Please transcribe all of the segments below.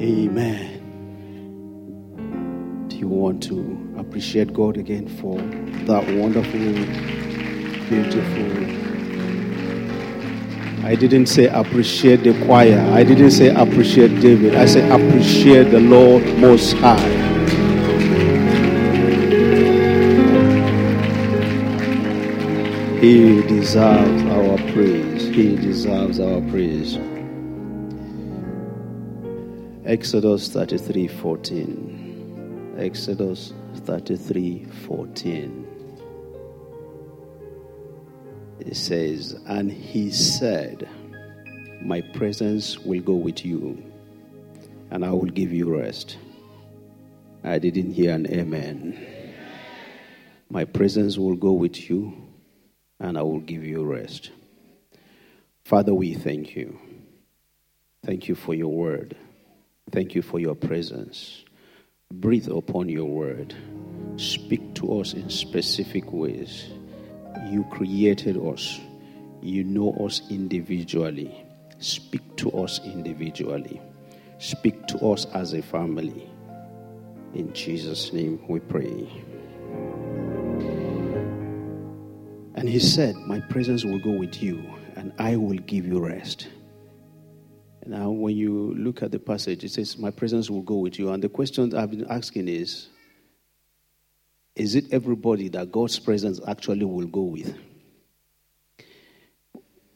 Amen. Do you want to appreciate God again for that wonderful, beautiful? I didn't say appreciate the choir. I didn't say appreciate David. I said appreciate the Lord Most High. He deserves our praise. He deserves our praise. Exodus 33:14. Exodus 33 14. It says, And he said, My presence will go with you, and I will give you rest. I didn't hear an amen. My presence will go with you and I will give you rest. Father, we thank you. Thank you for your word. Thank you for your presence. Breathe upon your word. Speak to us in specific ways. You created us, you know us individually. Speak to us individually. Speak to us as a family. In Jesus' name we pray. And he said, My presence will go with you, and I will give you rest. Now, when you look at the passage, it says, My presence will go with you. And the question I've been asking is, is it everybody that God's presence actually will go with?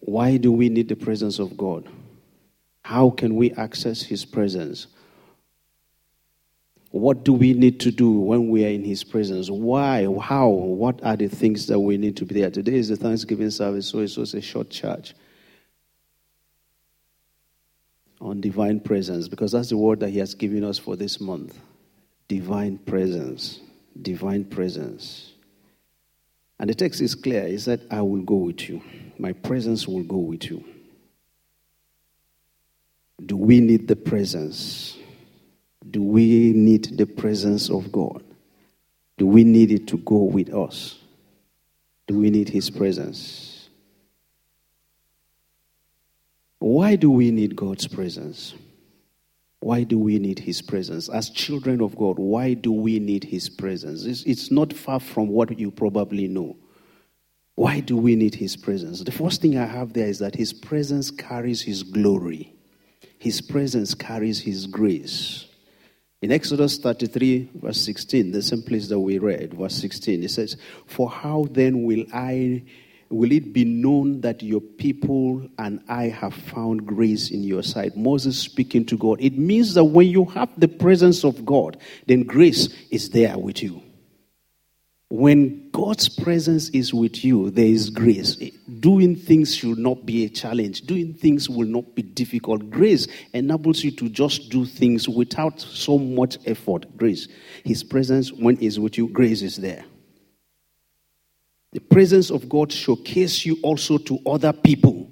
Why do we need the presence of God? How can we access His presence? What do we need to do when we are in His presence? Why? How? What are the things that we need to be there? Today is the Thanksgiving service, so it's just a short charge on divine presence because that's the word that He has given us for this month. Divine presence. Divine presence. And the text is clear. He said, I will go with you. My presence will go with you. Do we need the presence? Do we need the presence of God? Do we need it to go with us? Do we need His presence? Why do we need God's presence? Why do we need His presence? As children of God, why do we need His presence? It's, it's not far from what you probably know. Why do we need His presence? The first thing I have there is that His presence carries His glory, His presence carries His grace. In Exodus 33, verse 16, the same place that we read, verse 16, it says, For how then will I will it be known that your people and I have found grace in your sight? Moses speaking to God. It means that when you have the presence of God, then grace is there with you. When God's presence is with you, there is grace. Doing things should not be a challenge. Doing things will not be difficult. Grace enables you to just do things without so much effort. Grace. His presence, when is with you, grace is there. The presence of God showcases you also to other people.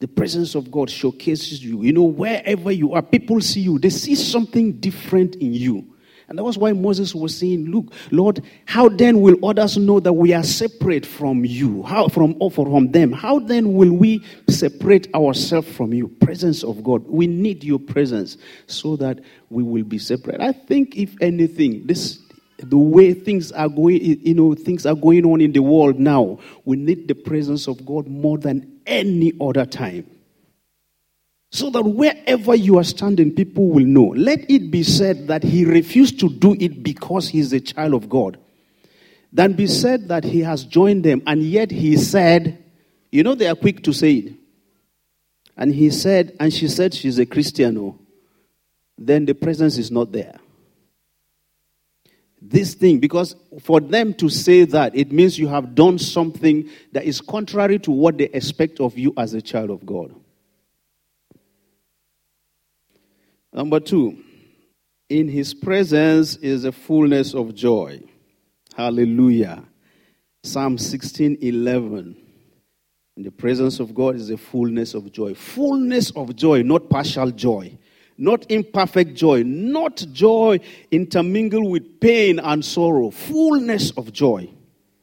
The presence of God showcases you. You know, wherever you are, people see you, they see something different in you. And that was why Moses was saying, Look, Lord, how then will others know that we are separate from you? How from from them? How then will we separate ourselves from you? Presence of God. We need your presence so that we will be separate. I think if anything, this the way things are going, you know, things are going on in the world now, we need the presence of God more than any other time. So that wherever you are standing, people will know. Let it be said that he refused to do it because he is a child of God. Then be said that he has joined them, and yet he said, you know, they are quick to say it. And he said, and she said she's a Christian, oh, then the presence is not there. This thing, because for them to say that, it means you have done something that is contrary to what they expect of you as a child of God. Number two, in his presence is a fullness of joy. Hallelujah. Psalm 16 11. In the presence of God is a fullness of joy. Fullness of joy, not partial joy, not imperfect joy, not joy intermingled with pain and sorrow. Fullness of joy.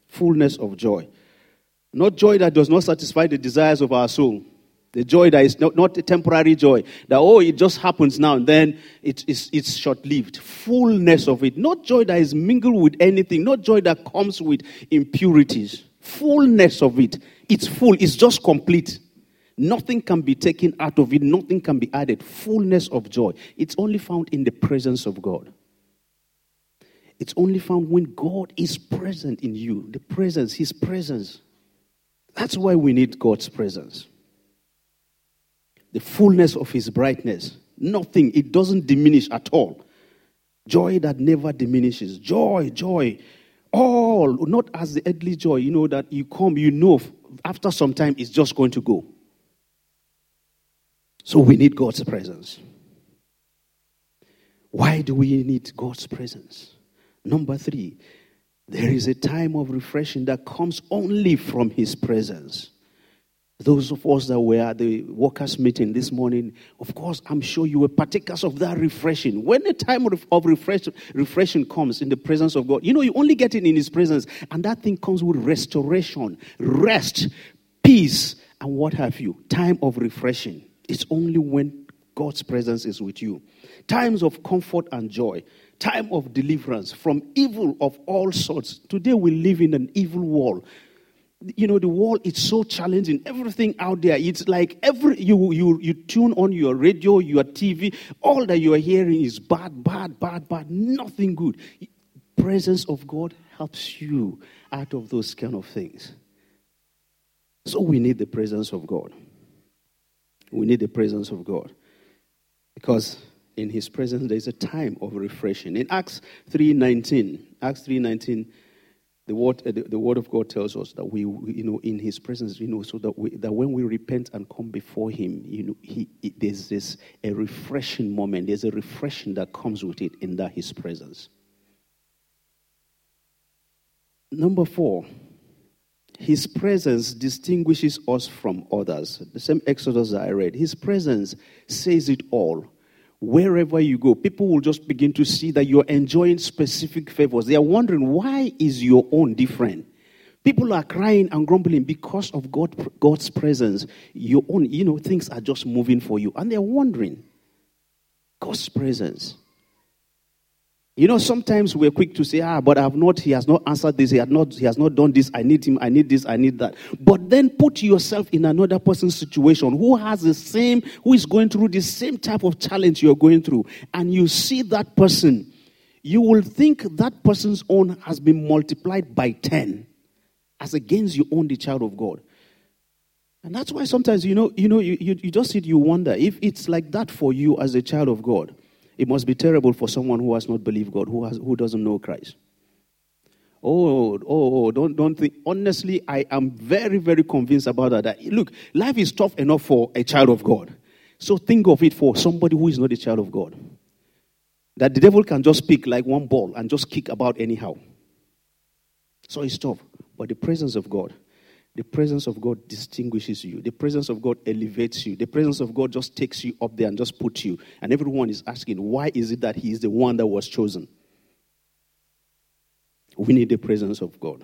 Fullness of joy. Not joy that does not satisfy the desires of our soul. The joy that is not, not a temporary joy, that, oh, it just happens now and then it, it's, it's short lived. Fullness of it. Not joy that is mingled with anything, not joy that comes with impurities. Fullness of it. It's full, it's just complete. Nothing can be taken out of it, nothing can be added. Fullness of joy. It's only found in the presence of God. It's only found when God is present in you. The presence, His presence. That's why we need God's presence. The fullness of His brightness. Nothing, it doesn't diminish at all. Joy that never diminishes. Joy, joy. All, not as the earthly joy, you know, that you come, you know, after some time it's just going to go. So we need God's presence. Why do we need God's presence? Number three, there is a time of refreshing that comes only from His presence. Those of us that were at the workers' meeting this morning, of course, I'm sure you were partakers of that refreshing. When the time of refresh, refreshing comes in the presence of God, you know, you only get it in His presence, and that thing comes with restoration, rest, peace, and what have you. Time of refreshing. It's only when God's presence is with you. Times of comfort and joy time of deliverance from evil of all sorts. Today we live in an evil world. You know, the world is so challenging. Everything out there, it's like every you you you tune on your radio, your TV, all that you are hearing is bad, bad, bad, bad, nothing good. Presence of God helps you out of those kind of things. So we need the presence of God. We need the presence of God. Because in his presence there is a time of refreshing. In acts 3.19 acts 3.19 the word, uh, the, word of god tells us that we, you know in his presence you know so that we, that when we repent and come before him you know he, there's this a refreshing moment. There's a refreshing that comes with it in that his presence. Number four his presence distinguishes us from others the same exodus that i read his presence says it all wherever you go, people will just begin to see that you're enjoying specific favors. They are wondering, why is your own different? People are crying and grumbling because of God, God's presence. Your own, you know, things are just moving for you. And they're wondering, God's presence. You know, sometimes we're quick to say, ah, but I've not, he has not answered this, he has not, he has not done this, I need him, I need this, I need that. But then put yourself in another person's situation who has the same, who is going through the same type of challenge you're going through, and you see that person, you will think that person's own has been multiplied by 10 as against your own, the child of God. And that's why sometimes, you know, you know, you, you, you just sit, you wonder if it's like that for you as a child of God it must be terrible for someone who has not believed God, who, has, who doesn't know Christ. Oh, oh, oh, don't, don't think. Honestly, I am very, very convinced about that. that. Look, life is tough enough for a child of God. So think of it for somebody who is not a child of God. That the devil can just pick like one ball and just kick about anyhow. So it's tough. But the presence of God, the presence of God distinguishes you. The presence of God elevates you. The presence of God just takes you up there and just puts you. And everyone is asking, why is it that He is the one that was chosen? We need the presence of God.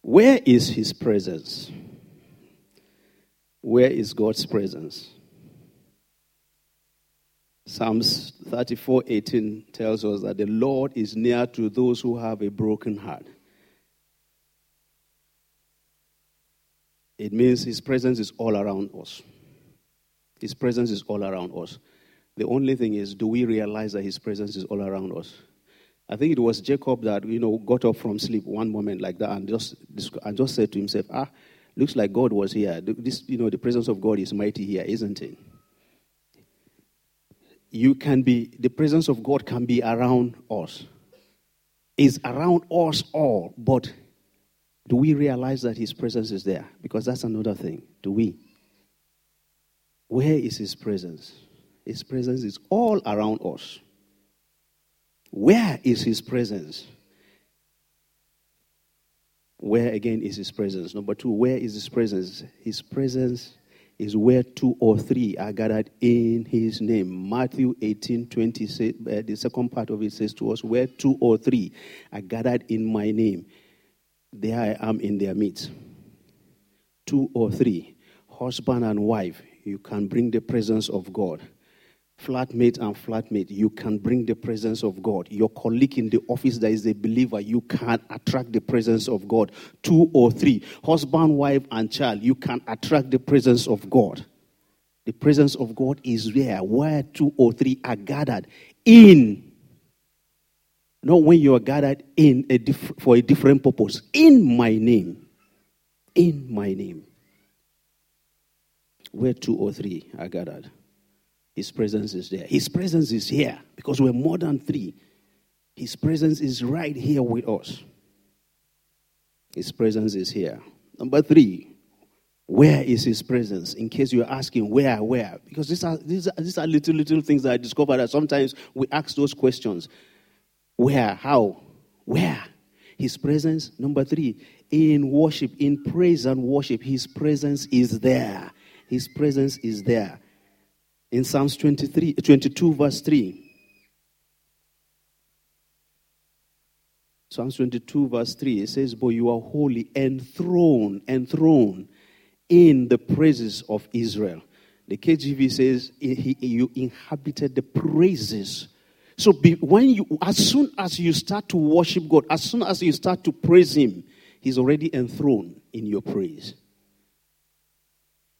Where is His presence? Where is God's presence? Psalms 34 18 tells us that the Lord is near to those who have a broken heart It means His presence is all around us. His presence is all around us. The only thing is, do we realize that His presence is all around us? I think it was Jacob that you know got up from sleep one moment like that and just and just said to himself, "Ah, looks like God was here. This, you know, the presence of God is mighty here, isn't it?" You can be the presence of God can be around us. Is around us all, but do we realize that His presence is there? Because that's another thing. Do we? Where is His presence? His presence is all around us. Where is His presence? Where again is His presence? Number two, where is His presence? His presence is where two or three are gathered in His name. Matthew 18 20, uh, the second part of it says to us, Where two or three are gathered in my name there I am in their midst. two or three, husband and wife, you can bring the presence of God. Flatmate and flatmate, you can bring the presence of God. Your colleague in the office that is a believer, you can attract the presence of God. Two or three, husband, wife, and child, you can attract the presence of God. The presence of God is there where two or three are gathered in. Not when you are gathered in a diff- for a different purpose. In my name. In my name. Where two or three are gathered. His presence is there. His presence is here because we're more than three. His presence is right here with us. His presence is here. Number three, where is his presence? In case you're asking where, where? Because these are, these are, these are little, little things that I discovered that sometimes we ask those questions. Where? How? Where? His presence. Number three, in worship, in praise and worship, his presence is there. His presence is there. In Psalms 23, 22, verse 3. Psalms 22, verse 3, it says, But you are holy, enthroned, enthroned in the praises of Israel. The KJV says, he, You inhabited the praises. So be, when you, as soon as you start to worship God, as soon as you start to praise Him, He's already enthroned in your praise.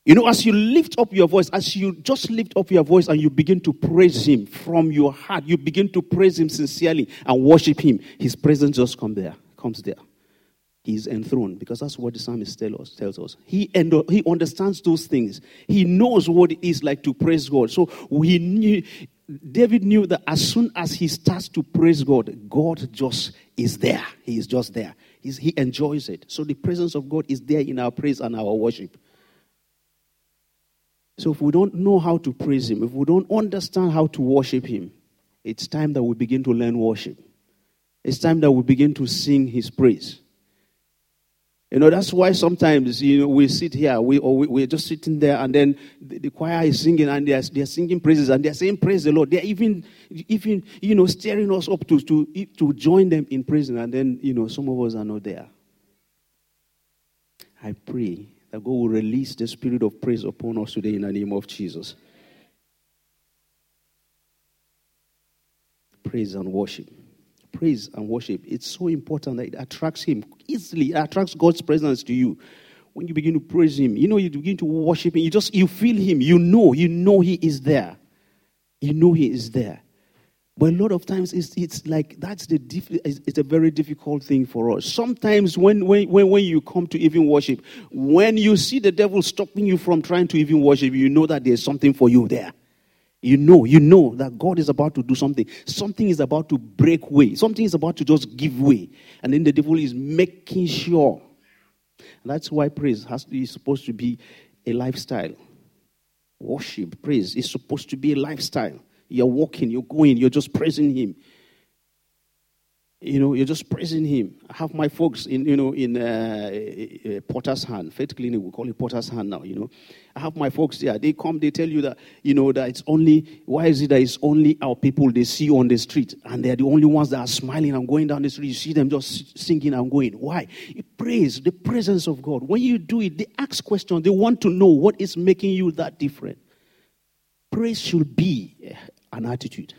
You know, as you lift up your voice, as you just lift up your voice and you begin to praise Him from your heart, you begin to praise Him sincerely and worship Him, His presence just come there, comes there. He's enthroned because that's what the psalmist tell us, tells us. He, he understands those things. He knows what it is like to praise God. So he David knew that as soon as he starts to praise God, God just is there. He is just there. He's, he enjoys it. So the presence of God is there in our praise and our worship. So if we don't know how to praise Him, if we don't understand how to worship Him, it's time that we begin to learn worship. It's time that we begin to sing His praise. You know, that's why sometimes, you know, we sit here, we, or we, we're just sitting there, and then the, the choir is singing, and they're, they're singing praises, and they're saying, Praise the Lord. They're even, even, you know, stirring us up to, to, to join them in praising, and then, you know, some of us are not there. I pray that God will release the spirit of praise upon us today in the name of Jesus. Praise and worship praise and worship, it's so important that it attracts Him easily. It attracts God's presence to you. When you begin to praise Him, you know, you begin to worship Him. You just you feel Him. You know, you know He is there. You know He is there. But a lot of times it's, it's like that's the diff- it's a very difficult thing for us. Sometimes when, when, when, when you come to even worship, when you see the devil stopping you from trying to even worship, you know that there's something for you there. You know, you know that God is about to do something. Something is about to break way. Something is about to just give way. And then the devil is making sure. That's why praise has to, is supposed to be a lifestyle. Worship, praise is supposed to be a lifestyle. You're walking, you're going, you're just praising Him you know, you're just praising him. I have my folks in, you know, in uh, uh, Potter's Hand, Faith Clinic, we call it Potter's Hand now, you know. I have my folks there. They come, they tell you that, you know, that it's only, why is it that it's only our people they see on the street and they're the only ones that are smiling and going down the street. You see them just singing and going. Why? It praise, the presence of God. When you do it, they ask questions. They want to know what is making you that different. Praise should be an attitude.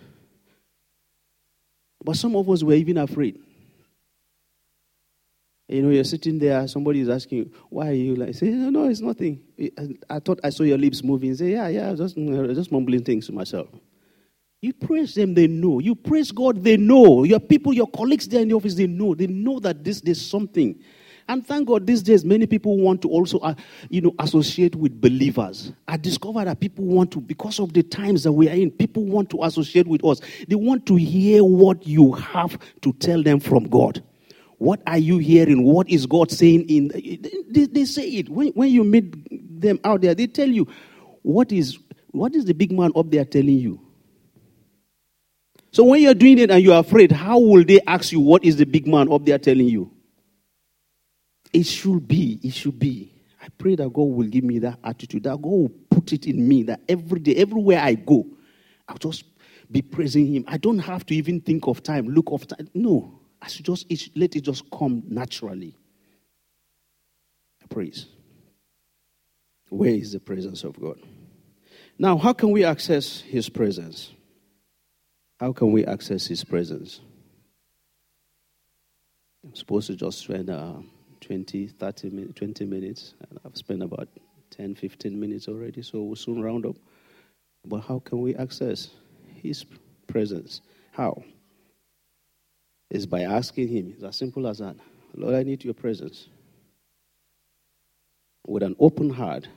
But some of us were even afraid. You know, you're sitting there, somebody is asking you, why are you like, say, no, no, it's nothing. I thought I saw your lips moving. Say, yeah, yeah, just, mm, just mumbling things to myself. You praise them, they know. You praise God, they know. Your people, your colleagues there in the office, they know. They know that this there's something. And thank God these days, many people want to also, uh, you know, associate with believers. I discovered that people want to, because of the times that we are in, people want to associate with us. They want to hear what you have to tell them from God. What are you hearing? What is God saying in? They, they say it when, when you meet them out there. They tell you what is what is the big man up there telling you. So when you're doing it and you're afraid, how will they ask you what is the big man up there telling you? It should be. It should be. I pray that God will give me that attitude, that God will put it in me, that every day, everywhere I go, I'll just be praising Him. I don't have to even think of time, look of time. No, I should just it, let it just come naturally. Praise. Where is the presence of God? Now, how can we access His presence? How can we access His presence? I'm supposed to just spend uh, 20, 30 minutes, 20 minutes, and I've spent about 10, 15 minutes already, so we'll soon round up. But how can we access His presence? How? Is by asking Him. It's as simple as that. Lord, I need your presence. With an open heart,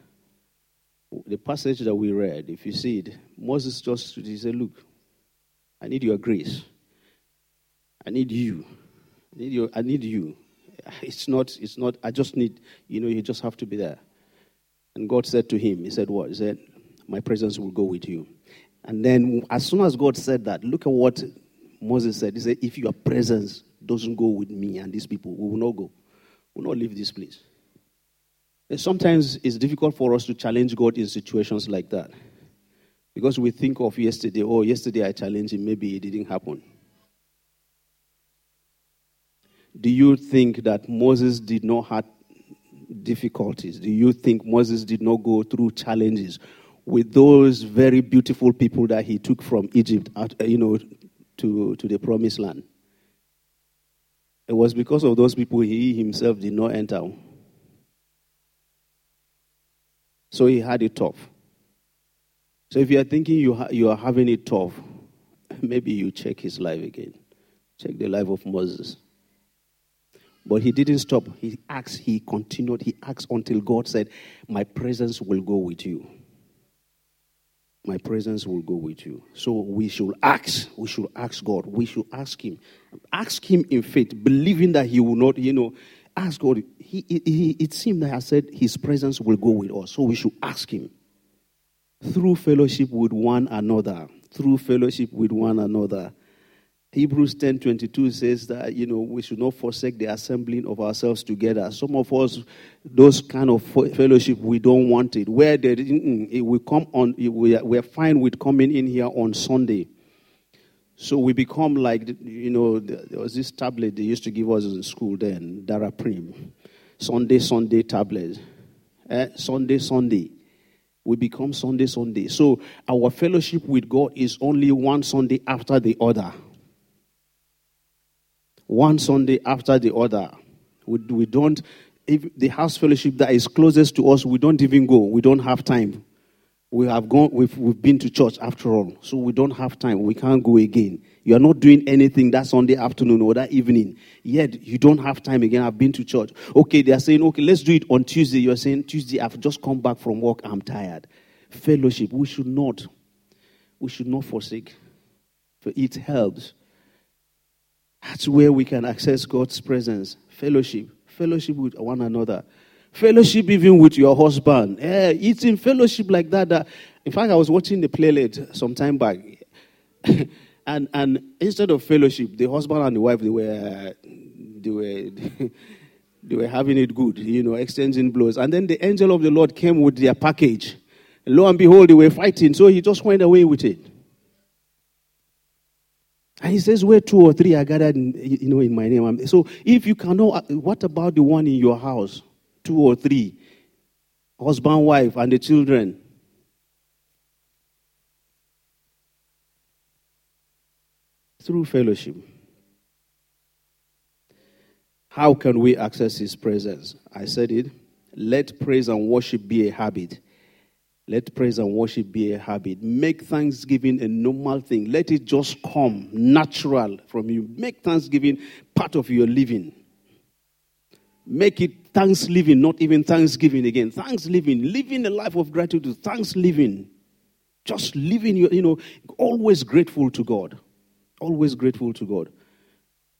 the passage that we read, if you see it, Moses just he said, Look, I need your grace. I need you. I need your I need you. It's not, it's not, I just need, you know, you just have to be there. And God said to him, He said, What? He said, My presence will go with you. And then as soon as God said that, look at what Moses said. He said, If your presence doesn't go with me and these people, we will not go. We will not leave this place. And sometimes it's difficult for us to challenge God in situations like that. Because we think of yesterday, oh, yesterday I challenged him, maybe it didn't happen. Do you think that Moses did not have difficulties? Do you think Moses did not go through challenges with those very beautiful people that he took from Egypt, out, uh, you know, to, to the promised land? It was because of those people he himself did not enter. So he had it tough. So if you are thinking you, ha- you are having it tough, maybe you check his life again. Check the life of Moses. But he didn't stop. He asked, he continued, he asked until God said, My presence will go with you. My presence will go with you. So we should ask. We should ask God. We should ask Him. Ask Him in faith, believing that He will not, you know, ask God. He, he, it seemed that I said His presence will go with us. So we should ask Him. Through fellowship with one another. Through fellowship with one another. Hebrews 10:22 says that you know we should not forsake the assembling of ourselves together. Some of us, those kind of fellowship, we don't want it. Where they, will come on, we are, we're fine with coming in here on Sunday. So we become like you know there was this tablet they used to give us in school then, Dara Daraprim, Sunday Sunday tablet, eh? Sunday Sunday. We become Sunday Sunday. So our fellowship with God is only one Sunday after the other one Sunday after the other. We, we don't, if the house fellowship that is closest to us, we don't even go. We don't have time. We have gone, we've, we've been to church after all, so we don't have time. We can't go again. You are not doing anything that Sunday afternoon or that evening. Yet you don't have time again. I've been to church. Okay, they are saying, okay, let's do it on Tuesday. You're saying, Tuesday, I've just come back from work. I'm tired. Fellowship, we should not. We should not forsake. For it helps that's where we can access God's presence. Fellowship. Fellowship with one another. Fellowship even with your husband. Yeah, it's in fellowship like that, that in fact I was watching the playlist some time back. and and instead of fellowship, the husband and the wife they were they were they were having it good, you know, exchanging blows. And then the angel of the Lord came with their package. And lo and behold, they were fighting. So he just went away with it. And he says, Where two or three are gathered, in, you know, in my name. So if you cannot, uh, what about the one in your house? Two or three. Husband, wife, and the children. Through fellowship. How can we access his presence? I said it. Let praise and worship be a habit. Let praise and worship be a habit. Make thanksgiving a normal thing. Let it just come natural from you. Make thanksgiving part of your living. Make it thanks living, not even thanksgiving again. Thanks living, living a life of gratitude. Thanks living. Just living your, you know, always grateful to God. Always grateful to God.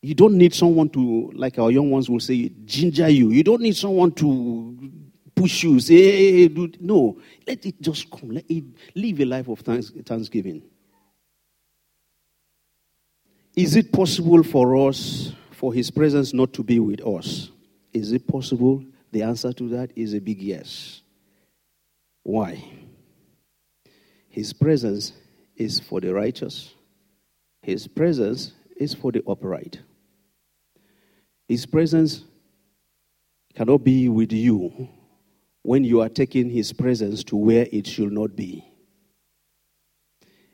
You don't need someone to, like our young ones will say, ginger you. You don't need someone to push you, say, hey, hey. No, let it just come. Let it live a life of thanks, thanksgiving. Is it possible for us, for His presence not to be with us? Is it possible? The answer to that is a big yes. Why? His presence is for the righteous, His presence is for the upright. His presence cannot be with you when you are taking His presence to where it should not be.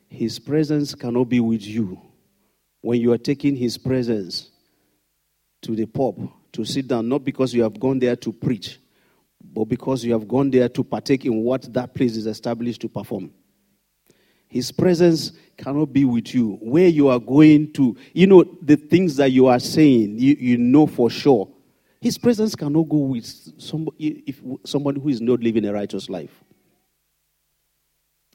His presence cannot be with you when you are taking His presence to the pub to sit down, not because you have gone there to preach, but because you have gone there to partake in what that place is established to perform. His presence cannot be with you. Where you are going to, you know, the things that you are saying, you, you know for sure. His presence cannot go with somebody, if, somebody who is not living a righteous life.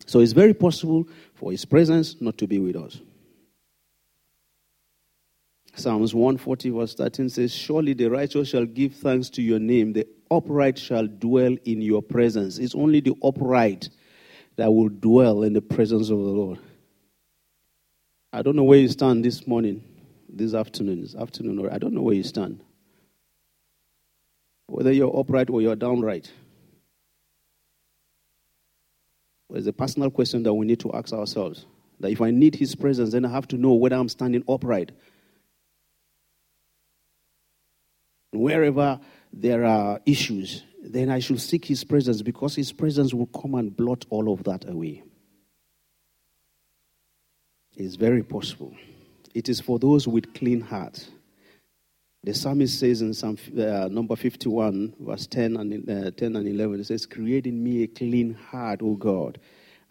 So it's very possible for his presence not to be with us. Psalms 140, verse 13 says, Surely the righteous shall give thanks to your name, the upright shall dwell in your presence. It's only the upright that will dwell in the presence of the Lord. I don't know where you stand this morning, this afternoon, this afternoon, or I don't know where you stand. Whether you're upright or you're downright. It's a personal question that we need to ask ourselves. That if I need His presence, then I have to know whether I'm standing upright. Wherever there are issues, then I should seek His presence because His presence will come and blot all of that away. It's very possible. It is for those with clean hearts. The psalmist says in Psalm uh, number 51, verse 10 and, uh, 10 and 11, it says, Create in me a clean heart, O God,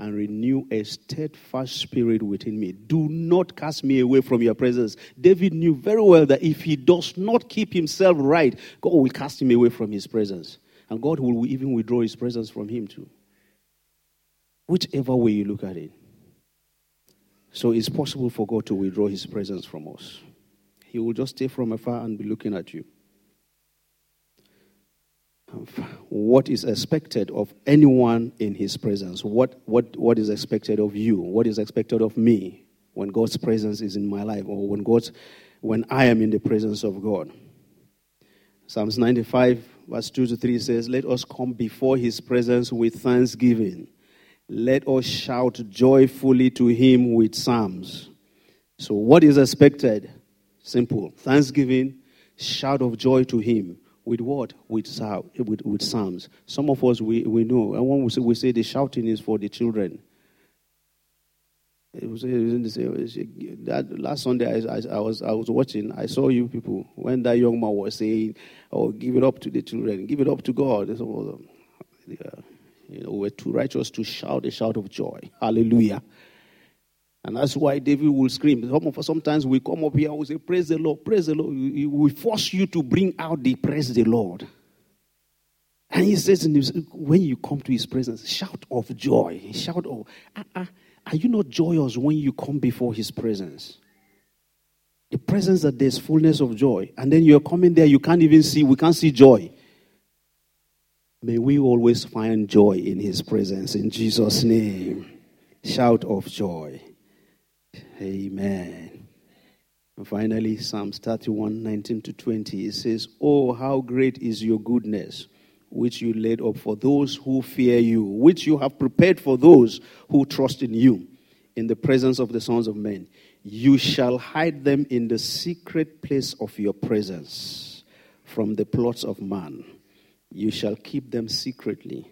and renew a steadfast spirit within me. Do not cast me away from your presence. David knew very well that if he does not keep himself right, God will cast him away from his presence. And God will even withdraw his presence from him too. Whichever way you look at it. So it's possible for God to withdraw his presence from us. He will just stay from afar and be looking at you. Um, what is expected of anyone in his presence? What, what, what is expected of you? What is expected of me when God's presence is in my life or when, God's, when I am in the presence of God? Psalms 95, verse 2 to 3 says, Let us come before his presence with thanksgiving. Let us shout joyfully to him with psalms. So, what is expected? Simple. Thanksgiving, shout of joy to him. With what? With, with, with psalms. Some of us, we, we know. And when we say, we say the shouting is for the children. It was, it was that last Sunday I, I, I, was I was watching. I saw you people when that young man was saying, "Oh, give it up to the children, give it up to God." So, yeah, you know, we're too righteous to shout a shout of joy. Hallelujah. And that's why David will scream. Sometimes we come up here and we say, Praise the Lord, praise the Lord. We force you to bring out the praise the Lord. And he says, when you come to his presence, shout of joy. Shout of, uh, uh, are you not joyous when you come before His presence? The presence that there's fullness of joy. And then you're coming there, you can't even see, we can't see joy. May we always find joy in His presence. In Jesus' name. Shout of joy. Amen. And finally, Psalms 31 19 to 20. It says, Oh, how great is your goodness! which you laid up for those who fear you, which you have prepared for those who trust in you, in the presence of the sons of men. You shall hide them in the secret place of your presence from the plots of man. You shall keep them secretly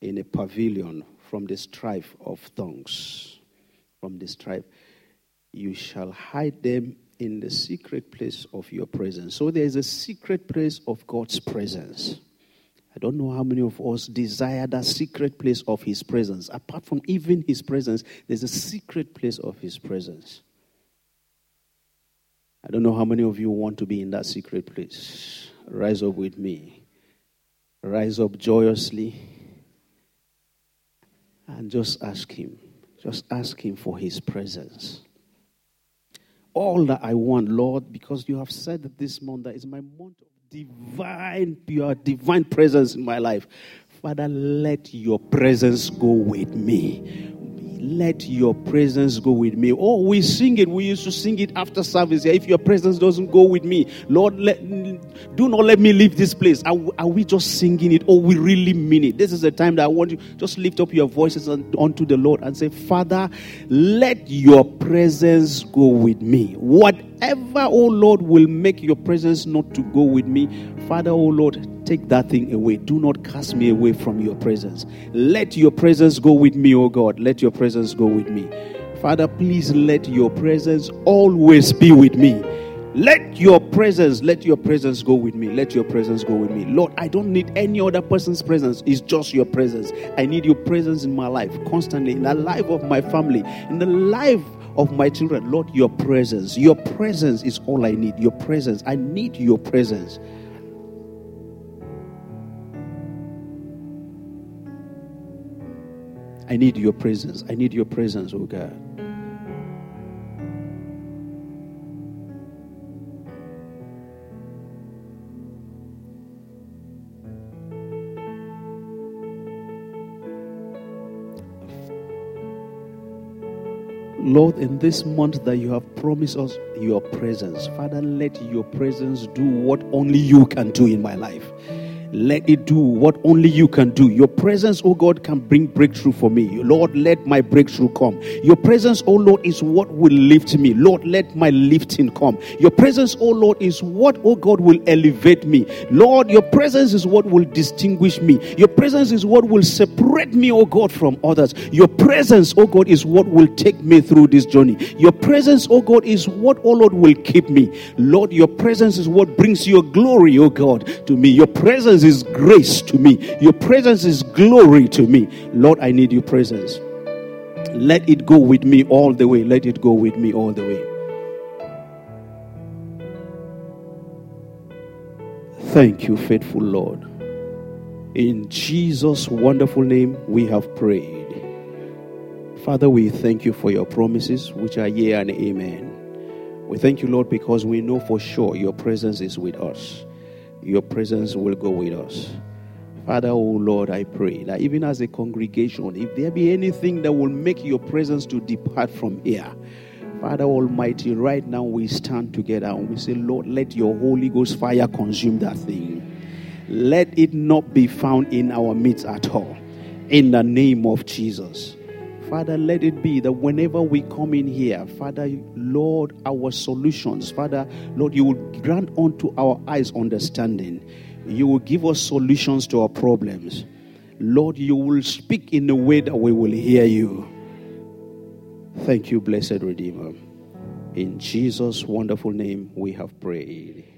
in a pavilion from the strife of tongues. From the strife. You shall hide them in the secret place of your presence. So there is a secret place of God's presence. I don't know how many of us desire that secret place of His presence. Apart from even His presence, there's a secret place of His presence. I don't know how many of you want to be in that secret place. Rise up with me. Rise up joyously and just ask Him. Just ask Him for His presence. All that I want, Lord, because you have said that this month that is my month of divine, your divine presence in my life. Father, let your presence go with me. Let your presence go with me. Oh, we sing it. We used to sing it after service. Yeah, if your presence doesn't go with me, Lord, let, do not let me leave this place. Are, are we just singing it or we really mean it? This is the time that I want you just lift up your voices unto the Lord and say, Father, let your presence go with me. Whatever, oh Lord, will make your presence not to go with me, Father, oh Lord, take that thing away. Do not cast me away from your presence. Let your presence go with me, oh God. Let your presence go with me. Father, please let your presence always be with me. Let your presence, let your presence go with me. Let your presence go with me. Lord, I don't need any other person's presence. It's just your presence. I need your presence in my life constantly, in the life of my family, in the life of my children. Lord, your presence. Your presence is all I need. Your presence. I need your presence. I need your presence. I need your presence, oh God. Lord, in this month that you have promised us your presence, Father, let your presence do what only you can do in my life. Let it do what only you can do. Your presence, oh God, can bring breakthrough for me. Lord, let my breakthrough come. Your presence, oh Lord, is what will lift me. Lord, let my lifting come. Your presence, oh Lord, is what, oh God, will elevate me. Lord, your presence is what will distinguish me. Your presence is what will separate me, oh God, from others. Your presence, oh God, is what will take me through this journey. Your presence, oh God, is what, oh Lord, will keep me. Lord, your presence is what brings your glory, oh God, to me. Your presence is grace to me. Your presence is glory to me. Lord, I need your presence. Let it go with me all the way. Let it go with me all the way. Thank you, faithful Lord. In Jesus' wonderful name, we have prayed. Father, we thank you for your promises, which are yea and amen. We thank you, Lord, because we know for sure your presence is with us your presence will go with us. Father, oh Lord, I pray that even as a congregation, if there be anything that will make your presence to depart from here, Father Almighty, right now we stand together and we say, Lord, let your Holy Ghost fire consume that thing. Let it not be found in our midst at all. In the name of Jesus. Father, let it be that whenever we come in here, Father, Lord, our solutions, Father, Lord, you will grant unto our eyes understanding. You will give us solutions to our problems. Lord, you will speak in a way that we will hear you. Thank you, blessed Redeemer. In Jesus' wonderful name, we have prayed.